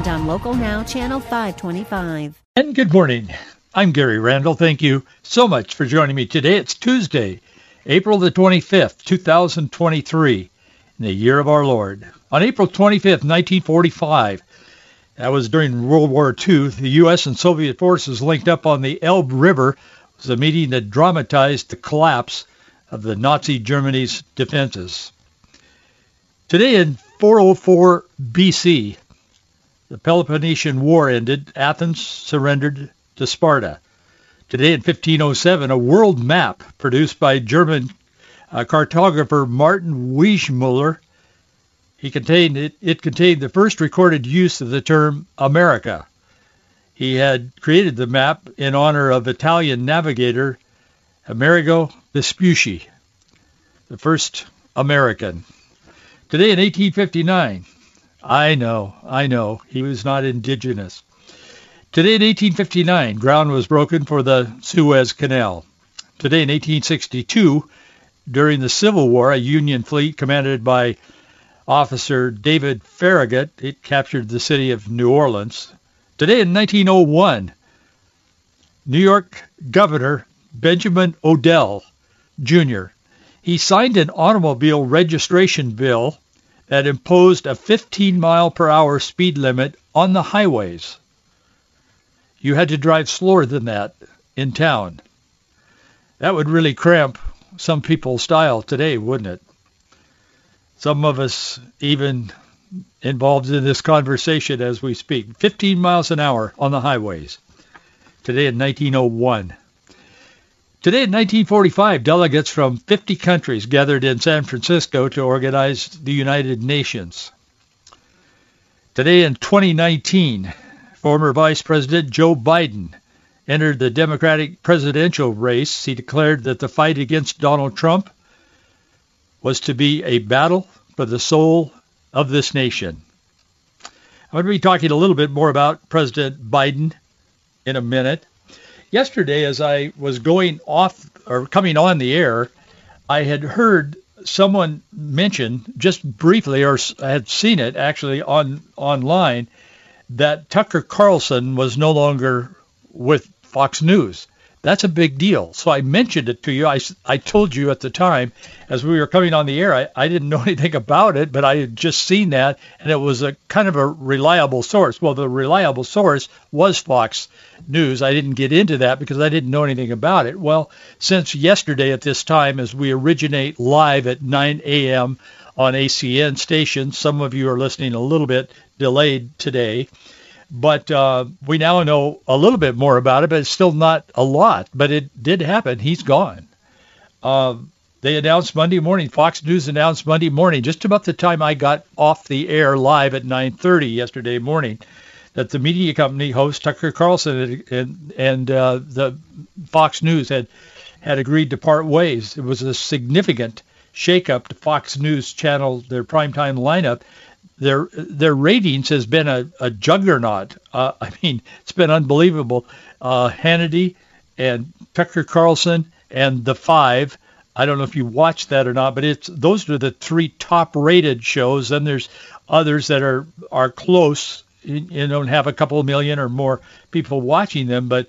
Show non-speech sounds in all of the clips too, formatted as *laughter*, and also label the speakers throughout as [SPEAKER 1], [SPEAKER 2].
[SPEAKER 1] and on Local Now, Channel 525.
[SPEAKER 2] And good morning. I'm Gary Randall. Thank you so much for joining me today. It's Tuesday, April the 25th, 2023, in the year of our Lord. On April 25th, 1945, that was during World War II, the U.S. and Soviet forces linked up on the Elbe River. It was a meeting that dramatized the collapse of the Nazi Germany's defenses. Today in 404 BC, the Peloponnesian War ended. Athens surrendered to Sparta. Today in 1507, a world map produced by German uh, cartographer Martin Weissmuller. He contained it, it contained the first recorded use of the term America. He had created the map in honor of Italian navigator Amerigo Vespucci, the first American. Today in 1859, I know, I know. He was not indigenous. Today in 1859, ground was broken for the Suez Canal. Today in 1862, during the Civil War, a Union fleet commanded by Officer David Farragut, it captured the city of New Orleans. Today in 1901, New York Governor Benjamin Odell Jr. He signed an automobile registration bill that imposed a 15 mile per hour speed limit on the highways. You had to drive slower than that in town. That would really cramp some people's style today, wouldn't it? Some of us even involved in this conversation as we speak. 15 miles an hour on the highways. Today in 1901. Today in 1945, delegates from 50 countries gathered in San Francisco to organize the United Nations. Today in 2019, former Vice President Joe Biden entered the Democratic presidential race. He declared that the fight against Donald Trump was to be a battle for the soul of this nation. I'm going to be talking a little bit more about President Biden in a minute yesterday as I was going off or coming on the air, I had heard someone mention just briefly, or had seen it actually on online, that Tucker Carlson was no longer with Fox News. That's a big deal. So I mentioned it to you. I, I told you at the time as we were coming on the air, I, I didn't *laughs* know anything about it, but I had just seen that, and it was a kind of a reliable source. Well, the reliable source was Fox News. I didn't get into that because I didn't know anything about it. Well, since yesterday at this time, as we originate live at 9 a.m. on ACN station, some of you are listening a little bit delayed today. But uh, we now know a little bit more about it, but it's still not a lot. But it did happen. He's gone. Uh, they announced Monday morning. Fox News announced Monday morning, just about the time I got off the air live at 9:30 yesterday morning, that the media company host Tucker Carlson and and uh, the Fox News had had agreed to part ways. It was a significant shakeup to Fox News channel, their primetime lineup, their their ratings has been a, a juggernaut. Uh, *laughs* I mean, it's been unbelievable. Uh, Hannity and Tucker Carlson and the Five. I don't know if you watched that or not, but it's those are the three top-rated shows. Then there's others that are are close. You don't have a couple of million or more people watching them, but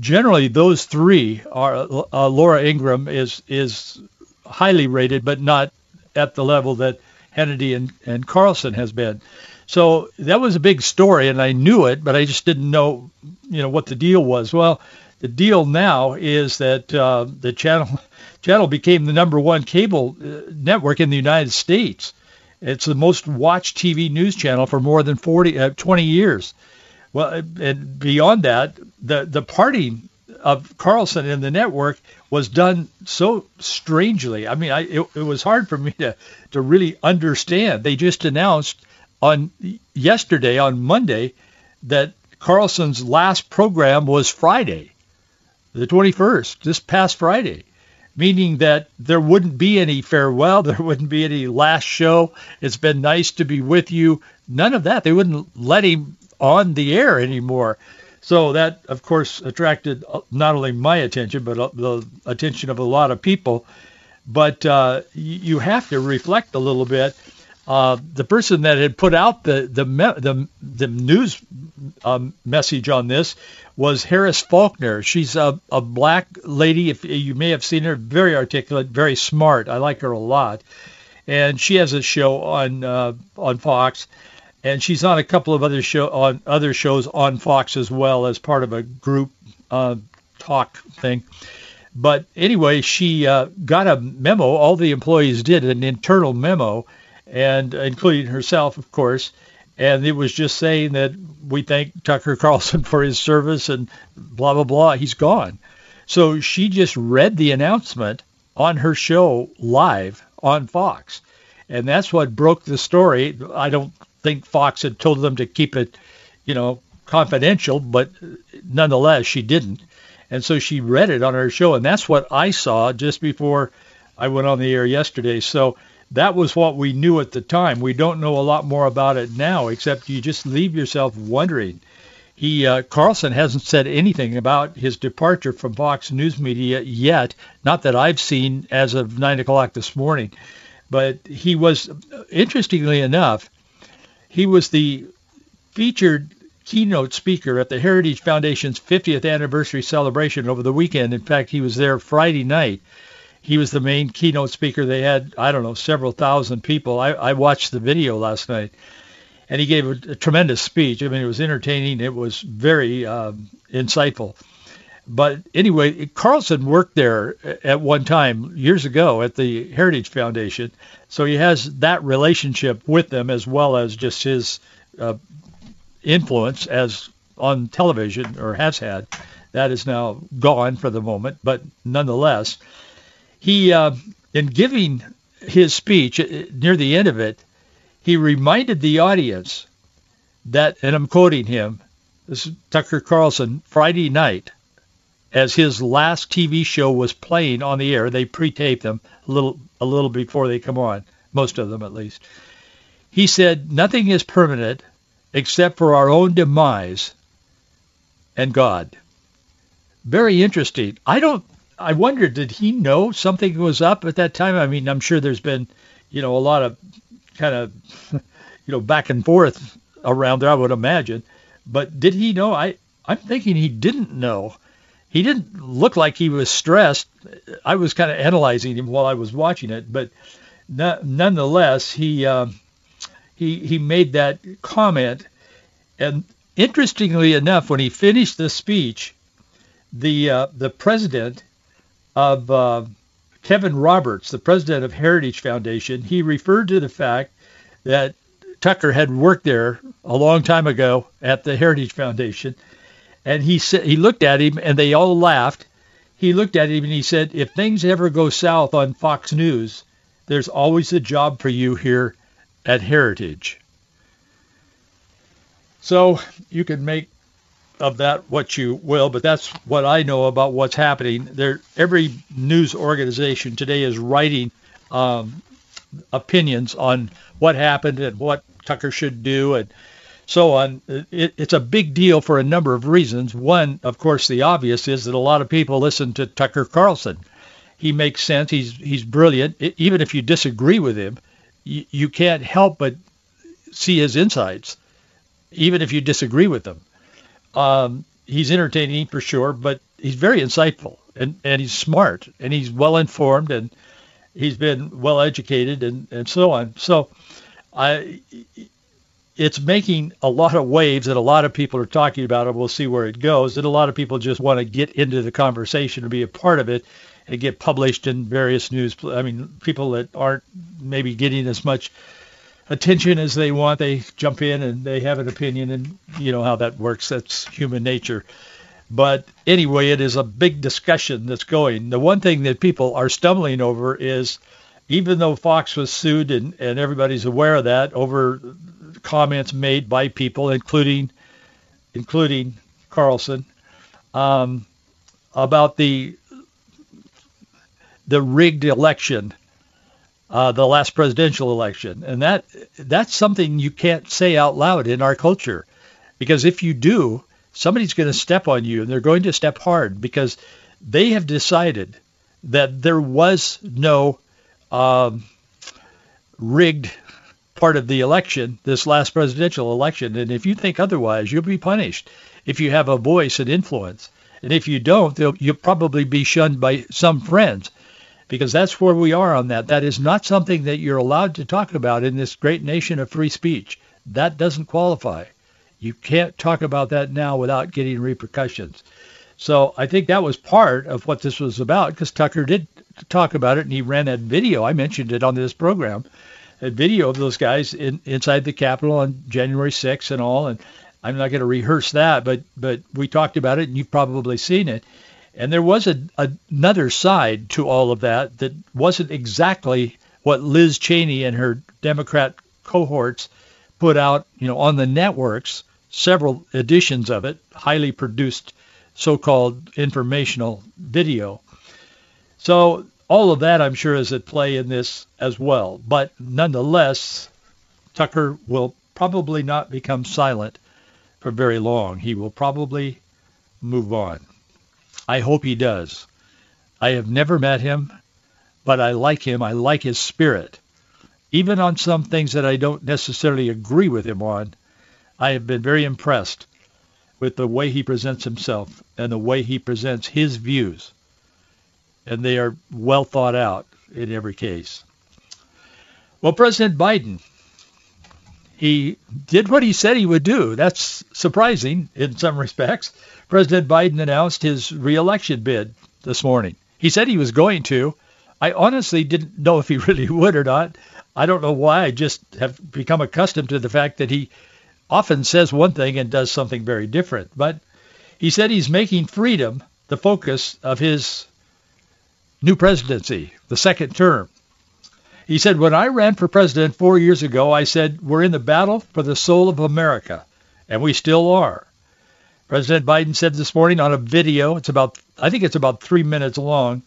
[SPEAKER 2] generally those three are. Uh, Laura Ingraham is is highly rated, but not at the level that Hannity and, and Carlson has been. So that was a big story, and I knew it, but I just didn't know, you know, what the deal was. Well, the deal now is that uh, the channel *laughs* channel became the number one cable uh, network in the United States. It's the most watched TV news channel for more than 40, uh, 20 years. Well, and beyond that, the the party of Carlson in the network was done so strangely. I mean, I, it, it was hard for me to, to really understand. They just announced on yesterday, on Monday, that Carlson's last program was Friday, the 21st, this past Friday, meaning that there wouldn't be any farewell, *laughs* there wouldn't be any last show. It's been nice to be with you. None of that. They wouldn't let him on the air anymore. So that, of course, attracted uh, not only my attention, but uh, the attention of a lot of people. But uh, you have to reflect a little bit uh, the person that had put out the the the, the news um, message on this was Harris Faulkner. She's a, a black lady. If you may have seen her, very articulate, very smart. I like her a lot, and she has a show on uh, on Fox, and she's on a couple of other show on other shows on Fox as well as part of a group uh, talk thing. But anyway, she uh, got a memo. All the employees did an internal memo and including herself, of course. And it was just saying that we thank Tucker *laughs* Carlson for his service and blah, blah, blah. He's gone. So she just read the announcement on her show live on Fox. And that's what broke the story. I don't think Fox had told them to keep it, you know, confidential, but nonetheless, she didn't. And so she read it on her show. And that's what I saw just before I went on the air yesterday. So that was what we knew at the time. We don't know a lot more about it now, except you just leave yourself wondering. He uh, Carlson hasn't said anything about his departure from Fox News Media yet. Not that I've seen as of nine o'clock this morning, but he was, interestingly enough, he was the featured keynote speaker at the Heritage Foundation's 50th anniversary celebration over the weekend. In fact, he was there Friday night he was the main keynote speaker. They had, I don't know, several thousand people. I, I watched the video last night, and he gave a, a tremendous speech. I mean, it was entertaining. It was very um, insightful. But anyway, Carlson worked there at one time years ago at the Heritage Foundation, so he has that relationship with them as well as just his uh, influence as on television or has had. That is now gone for the moment, but nonetheless, he, uh, in giving his speech uh, near the end of it, he reminded the audience that, and I'm quoting him, this is Tucker Carlson, Friday night, as his last TV show was playing on the air. They pre-taped them a little, a little before they come on, most of them at least. He said, nothing is permanent except for our own demise and God. Very interesting. I don't I wonder, did he know something was up at that time? I mean, I'm sure there's been, you know, a lot of kind of, *laughs* you know, back and forth around there, I would imagine. But did he know? I, I'm thinking he didn't know. He didn't look like he was stressed. I was kind of analyzing him while I was watching it, but nonetheless, he uh, he he made that comment. And interestingly enough, when he finished the speech, the uh, the president of uh, Kevin Roberts, the president of Heritage Foundation, he referred to the fact that Tucker had worked there a long time ago at the Heritage Foundation, and he said he looked at him and they all laughed. He looked at him and he said, "If things ever go south on Fox News, there's always a job for you here at Heritage." So you can make of that what you will, but that's what I know about what's happening. There, every news organization today is writing um, opinions on what happened and what Tucker should do and so on. It, it's a big deal for a number of reasons. One, of course, the obvious is that a lot of people listen to Tucker Carlson. He makes sense. He's he's brilliant. It, even if you disagree with him, you, you can't help but see his insights, even if you disagree with them. Um, he's entertaining for sure, but he's very insightful and, and he's smart and he's well informed and he's been well educated and, and so on. So I, it's making a lot of waves that a lot of people are talking about it. We'll see where it goes. And a lot of people just want to get into the conversation and be a part of it and get published in various news. I mean, people that aren't maybe getting as much attention as they want. They jump in and they have an opinion, and you know how that works. That's human nature. But anyway, it is a big discussion that's going. The one thing that people are stumbling over is, even though Fox was sued and, and everybody's aware of that over comments made by people, including including Carlson, um, about the the rigged election, uh, the last presidential election, and that that's something you can't say out loud in our culture, because if you do, somebody's going to step on you, and they're going to step hard because they have decided that there was no um, rigged part of the election, this last presidential election. And if you think otherwise, you'll be punished if you have a voice and influence. And if you don't, you'll probably be shunned by some friends because that's where we are on that. That is not something that you're allowed to talk about in this great nation of free speech. That doesn't qualify. You can't talk about that now without getting repercussions. So I think that was part of what this was about because Tucker did talk about it and he ran that video. I mentioned it on this program, video of those guys in, inside the Capitol on January 6th and all. And I'm not going to rehearse that, but but we talked about it and you've probably seen it. And there was a, a, another side to all of that that wasn't exactly what Liz Cheney and her Democrat cohorts put out, you know, on the networks, several editions of it, highly produced so-called informational video. So all of that, I'm sure, is at play in this as well. But nonetheless, Tucker will probably not become silent for very long. He will probably move on. I hope he does. I have never met him, but I like him. I like his spirit. Even on some things that I don't necessarily agree with him on, I have been very impressed with the way he presents himself and the way he presents his views. And they are well thought out in every case. Well, President Biden, he did what he said he would do. That's surprising in some respects. President Biden announced his reelection bid this morning. He said he was going to. I honestly didn't know if he *laughs* really would or not. I don't know why. I just have become accustomed to the fact that he often says one thing and does something very different. But he said he's making freedom the focus of his new presidency, the second term. He said, when I ran for president four years ago, I said, we're in the battle for the soul of America, and we still are. President Biden said this morning on a video, it's about, I think it's about three minutes long,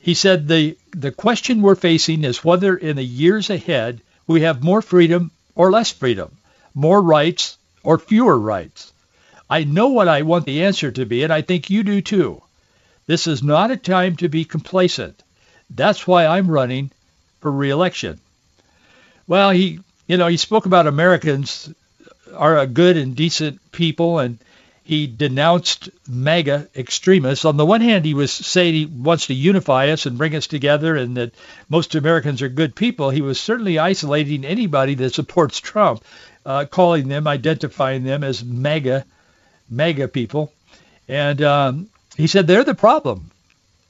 [SPEAKER 2] he said the, the question we're facing is whether in the years ahead we have more freedom or less freedom more rights or fewer rights? I know what I want the answer to be, and I think you do too. This is not a time to be complacent. That's why I'm running for reelection. Well, he, you know, he spoke about Americans are a good and decent people, and he denounced MAGA extremists. On the one hand, he was saying he wants to unify us and bring us together and that most Americans are good people. He was certainly isolating anybody that supports Trump uh, calling them, identifying them as MAGA, MAGA people. And um, he said they're the problem.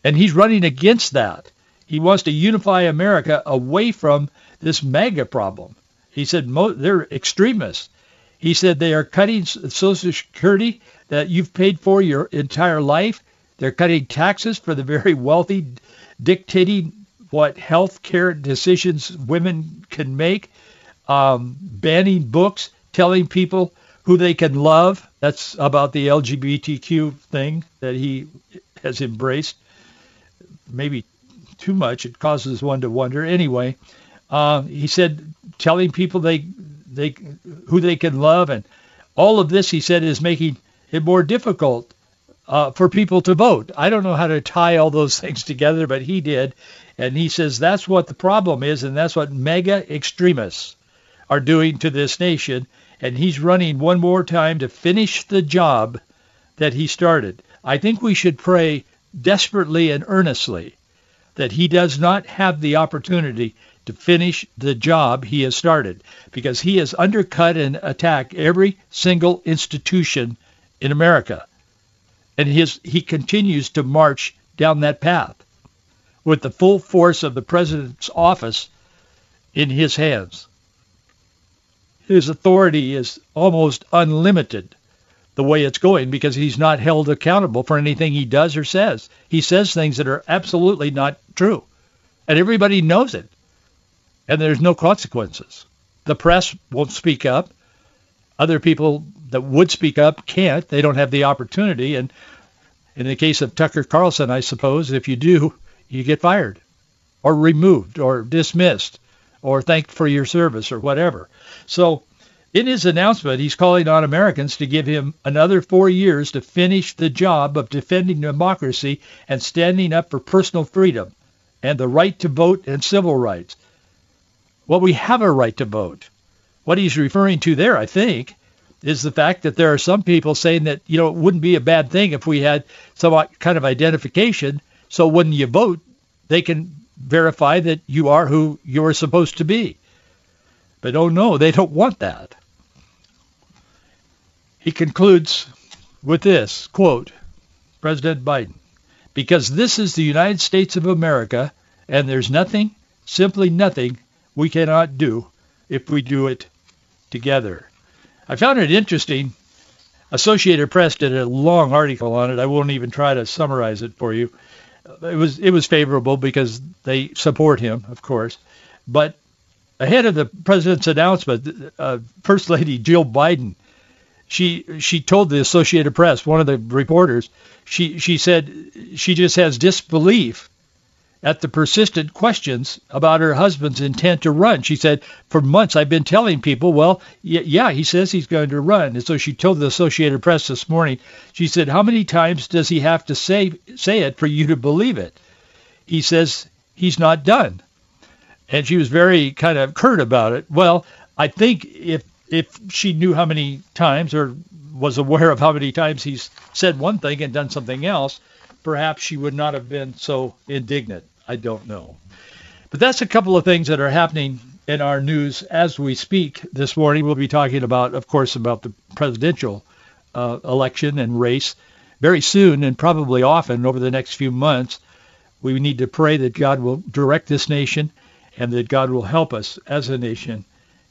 [SPEAKER 2] And he's running against that. He wants to unify America away from this MAGA problem. He said they're extremists. He said they are cutting Social Security that you've paid for your entire life. They're cutting taxes for the very wealthy, dictating what health care decisions women can make um, banning books, telling people who they can love. That's about the LGBTQ thing that he has embraced. Maybe too much. It causes one to wonder. Anyway, uh, he said telling people they they who they can love and all of this he said is making it more difficult uh, for people to vote. I don't know how to tie all those *laughs* things together, but he did, and he says that's what the problem is, and that's what MAGA extremists are doing to this nation. And he's running one more time to finish the job that he started. I think we should pray desperately and earnestly that he does not have the opportunity to finish the job he has started because he has undercut and attacked every single institution in America. And his, he continues to march down that path with the full force of the president's office in his hands his authority is almost unlimited the way it's going because he's not held accountable for anything he does or says. He says things that are absolutely not true. And everybody knows it. And there's no consequences. The press won't speak up. Other people that would speak up can't. They don't have the opportunity. And in the case of Tucker Carlson, I suppose, if you do, you get fired or removed or dismissed or thanked for your service or whatever. So in his announcement, he's calling on Americans to give him another four years to finish the job of defending democracy and standing up for personal freedom and the right to vote and civil rights. Well, we have a right to vote. What he's referring to there, I think, is the fact that there are some people saying that, you know, it wouldn't be a bad thing if we had some kind of identification. So when you vote, they can verify that you are who you're supposed to be. But oh no, they don't want that. He concludes with this, quote, President Biden, because this is the United States of America and there's nothing, simply nothing, we cannot do if we do it together. I found it interesting. Associated Press did a long article on it. I won't even try to summarize it for you. It was it was favorable because they support him, of course. But ahead of the president's announcement, uh, First Lady Jill Biden, she she told the Associated Press, one of the reporters, she she said she just has disbelief at the persistent questions about her husband's intent to run. She said, for months I've been telling people, well, yeah, he says he's going to run. And so she told the Associated Press this morning, she said, how many times does he have to say, say it for you to believe it? He says he's not done. And she was very kind of curt about it. Well, I think if if she knew how many times or was aware of how many times he's said one thing and done something else, perhaps she would not have been so indignant. I don't know. But that's a couple of things that are happening in our news as we speak this morning. We'll be talking about, of course, about the presidential uh, election and race very soon and probably often over the next few months. We need to pray that God will direct this nation and that God will help us as a nation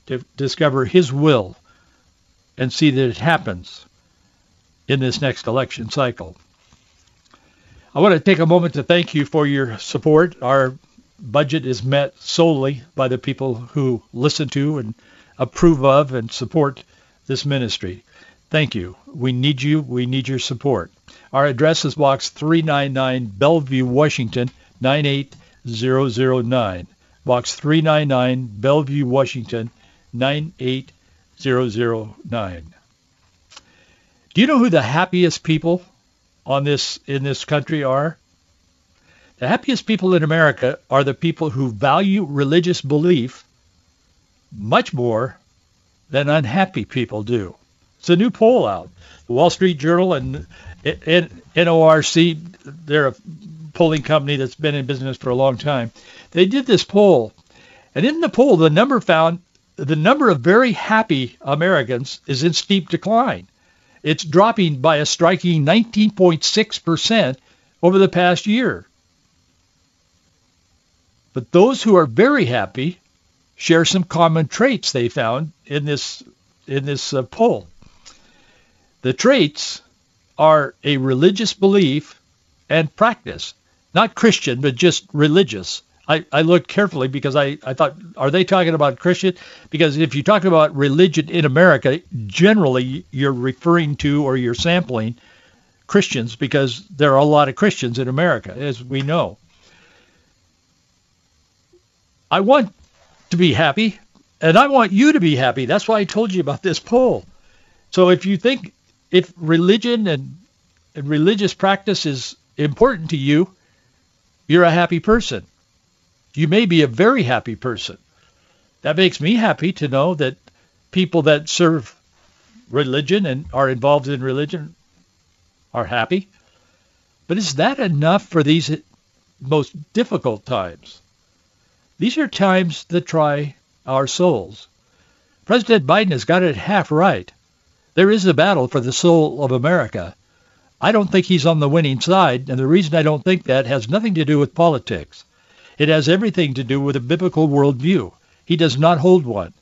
[SPEAKER 2] to discover his will and see that it happens in this next election cycle. I want to take a moment to thank you for your support. Our budget is met solely by the people who listen to and approve of and support this ministry. Thank you. We need you. We need your support. Our address is Box 399, Bellevue, Washington, 98009. Box 399, Bellevue, Washington, 98009. Do you know who the happiest people on this in this country are? The happiest people in America are the people who value religious belief much more than unhappy people do. It's a new poll out. The Wall Street Journal and NORC, they're a polling company that's been in business for a long time. They did this poll, and in the poll, the number found the number of very happy Americans is in steep decline. It's dropping by a striking 19.6% over the past year. But those who are very happy share some common traits they found in this in this uh, poll. The traits are a religious belief and practice, not Christian, but just religious. I, I looked carefully because I, I thought, are they talking about Christian? Because if you talk about religion in America, generally you're referring to or you're sampling Christians because there are a lot of Christians in America, as we know. I want to be happy, and I want you to be happy. That's why I told you about this poll. So if you think if religion and, and religious practice is important to you, you're a happy person you may be a very happy person. That makes me happy to know that people that serve religion and are involved in religion are happy. But is that enough for these most difficult times? These are times that try our souls. President Biden has got it half right. There is a battle for the soul of America. I don't think he's on the winning side, and the reason I don't think that has nothing to do with politics. It has everything to do with a biblical worldview. He does not hold one.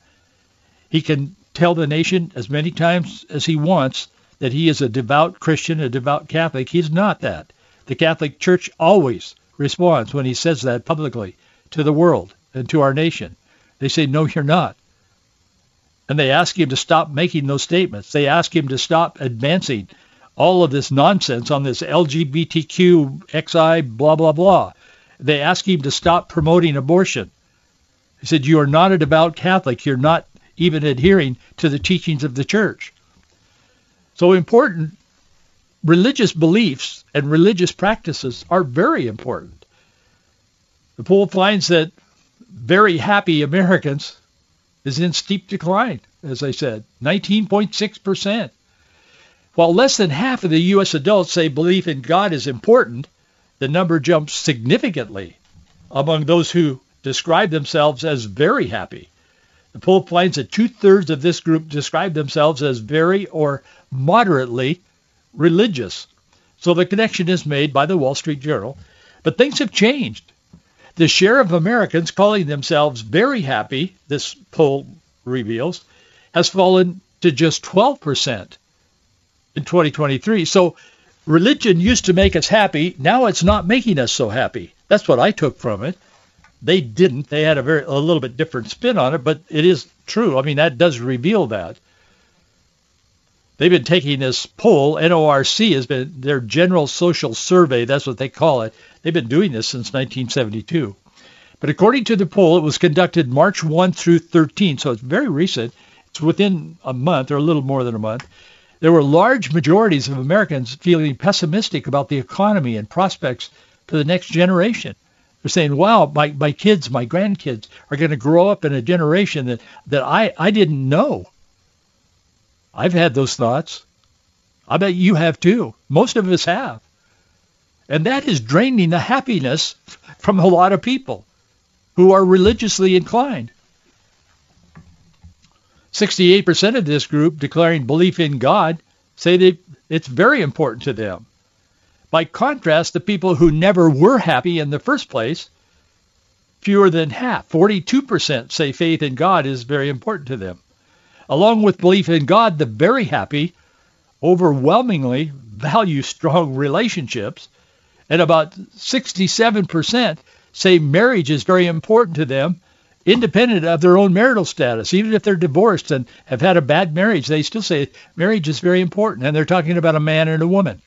[SPEAKER 2] He can tell the nation as many times as he wants that he is a devout Christian, a devout Catholic. He's not that. The Catholic Church always responds when he says that publicly to the world and to our nation. They say, no, you're not. And they ask him to stop making those statements. They ask him to stop advancing all of this nonsense on this LGBTQ, XI, blah, blah, blah. They ask him to stop promoting abortion. He said, you are not a devout Catholic. You're not even adhering to the teachings of the church. So important, religious beliefs and religious practices are very important. The poll finds that very happy Americans is in steep decline, as I said, 19.6%. While less than half of the U.S. adults say belief in God is important, the number jumps significantly among those who describe themselves as very happy. The poll finds that two-thirds of this group describe themselves as very or moderately religious. So the connection is made by the Wall Street Journal. But things have changed. The share of Americans calling themselves very happy, this poll reveals, has fallen to just 12% in 2023. So religion used to make us happy. Now it's not making us so happy. That's what I took from it. They didn't. They had a very a little bit different spin on it, but it is true. I mean, that does reveal that. They've been taking this poll. NORC has been their general social survey. That's what they call it. They've been doing this since 1972. But according to the poll, it was conducted March 1 through 13, so it's very recent. It's within a month or a little more than a month. There were large majorities of Americans feeling pessimistic about the economy and prospects for the next generation. They're saying, wow, my, my kids, my grandkids are going to grow up in a generation that, that I, I didn't know. I've had those thoughts. I bet you have too. Most of us have. And that is draining the happiness *laughs* from a lot of people who are religiously inclined. 68% of this group declaring belief in God say that it's very important to them. By contrast, the people who never were happy in the first place, fewer than half, 42% say faith in God is very important to them. Along with belief in God, the very happy overwhelmingly value strong relationships, and about 67% say marriage is very important to them, independent of their own marital status. Even if they're divorced and have had a bad marriage, they still say marriage is very important, and they're talking about a man and a woman.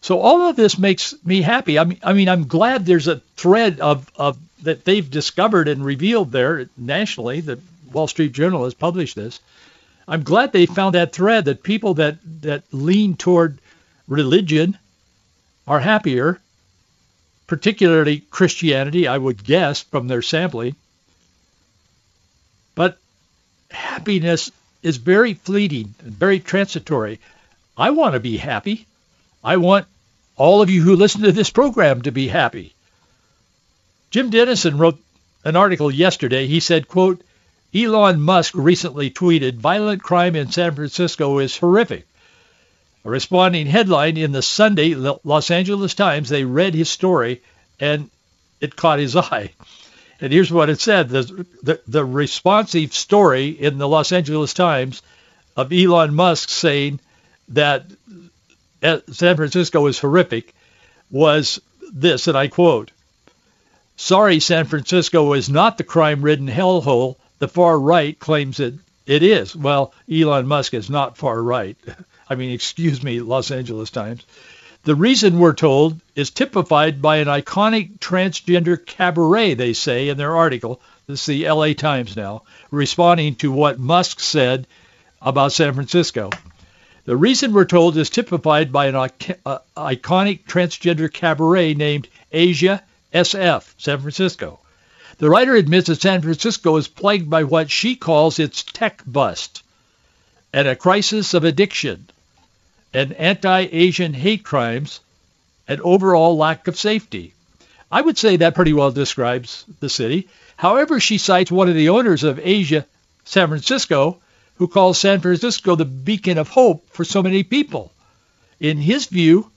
[SPEAKER 2] So all of this makes me happy. I mean, I mean, I'm glad there's a thread of, of that they've discovered and revealed there nationally. The Wall Street Journal has published this. I'm glad they found that thread that people that that lean toward religion are happier, particularly Christianity, I would guess from their sampling. But happiness is very fleeting and very transitory. I want to be happy. I want all of you who listen to this program to be happy. Jim Denison wrote an article yesterday. He said, quote, Elon Musk recently tweeted, violent crime in San Francisco is horrific. A responding headline in the Sunday Los Angeles Times, they read his story and it caught his eye. And here's what it said. The, the, the responsive story in the Los Angeles Times of Elon Musk saying that uh, San Francisco is horrific was this, and I quote, Sorry, San Francisco is not the crime-ridden hellhole the far right claims it, it is. Well, Elon Musk is not far right. *laughs* I mean, excuse me, Los Angeles Times. The reason we're told is typified by an iconic transgender cabaret, they say in their article. This is the LA Times now, responding to what Musk said about San Francisco. The reason we're told is typified by an uh, iconic transgender cabaret named Asia SF, San Francisco. The writer admits that San Francisco is plagued by what she calls its tech bust and a crisis of addiction and anti-Asian hate crimes and overall lack of safety. I would say that pretty well describes the city. However, she cites one of the owners of Asia San Francisco who calls San Francisco the beacon of hope for so many people. In his view,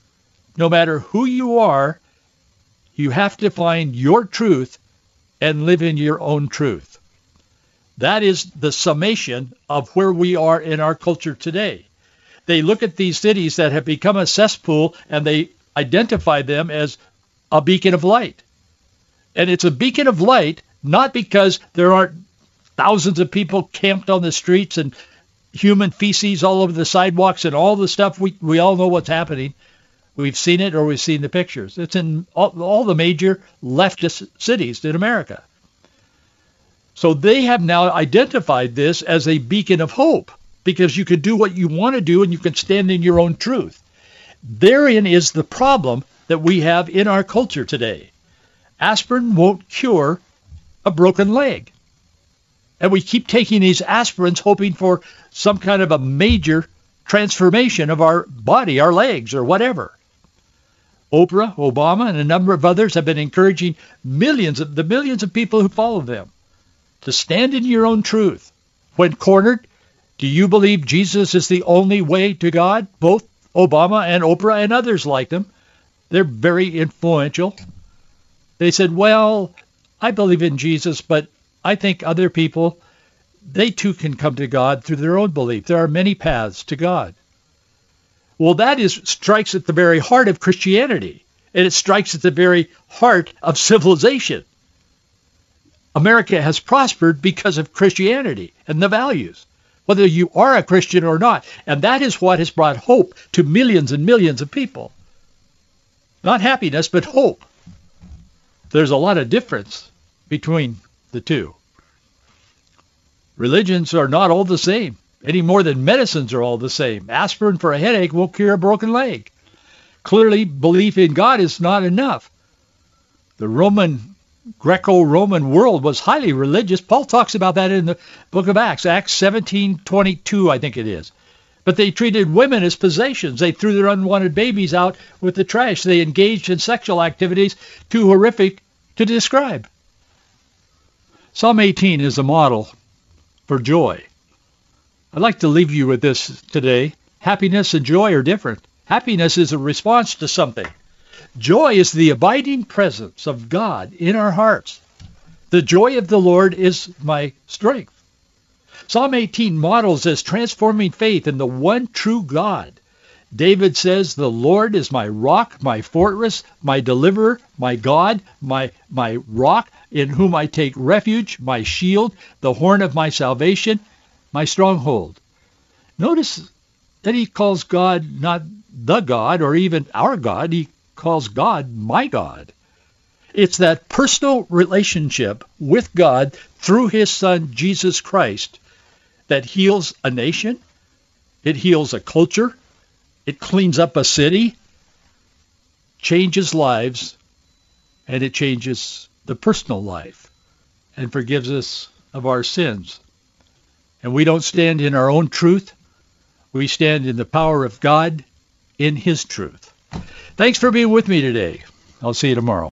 [SPEAKER 2] no matter who you are, you have to find your truth and live in your own truth. That is the summation of where we are in our culture today. They look at these cities that have become a cesspool and they identify them as a beacon of light. And it's a beacon of light not because there aren't thousands of people camped on the streets and human feces all over the sidewalks and all the stuff we, we all know what's happening. We've seen it or we've seen the pictures. It's in all, all the major leftist cities in America. So they have now identified this as a beacon of hope because you can do what you want to do and you can stand in your own truth. Therein is the problem that we have in our culture today. Aspirin won't cure a broken leg. And we keep taking these aspirins hoping for some kind of a major transformation of our body, our legs, or whatever. Oprah, Obama, and a number of others have been encouraging millions of the millions of people who follow them to stand in your own truth. When cornered, do you believe Jesus is the only way to God? Both Obama and Oprah and others like them. They're very influential. They said, well, I believe in Jesus, but I think other people, they too can come to God through their own belief. There are many paths to God. Well, that is strikes at the very heart of Christianity, and it strikes at the very heart of civilization. America has prospered because of Christianity and the values, whether you are a Christian or not. And that is what has brought hope to millions and millions of people. Not happiness, but hope. There's a lot of difference between the two. Religions are not all the same, any more than medicines are all the same. Aspirin for a headache won't cure a broken leg. Clearly, belief in God is not enough. The Roman Greco-Roman world was highly religious. Paul talks about that in the book of Acts, Acts 17:22, I think it is. But they treated women as possessions. They threw their unwanted babies out with the trash. They engaged in sexual activities too horrific to describe. Psalm 18 is a model for joy. I'd like to leave you with this today. Happiness and joy are different. Happiness is a response to something. Joy is the abiding presence of God in our hearts. The joy of the Lord is my strength. Psalm 18 models this transforming faith in the one true God. David says, The Lord is my rock, my fortress, my deliverer, my God, my, my rock, in whom I take refuge, my shield, the horn of my salvation, my stronghold. Notice that he calls God not the God or even our God. He calls God my God. It's that personal relationship with God through his son, Jesus Christ, that heals a nation. It heals a culture. It cleans up a city, changes lives, and it changes the personal life and forgives us of our sins. And we don't stand in our own truth. We stand in the power of God in his truth. Thanks for being with me today. I'll see you tomorrow.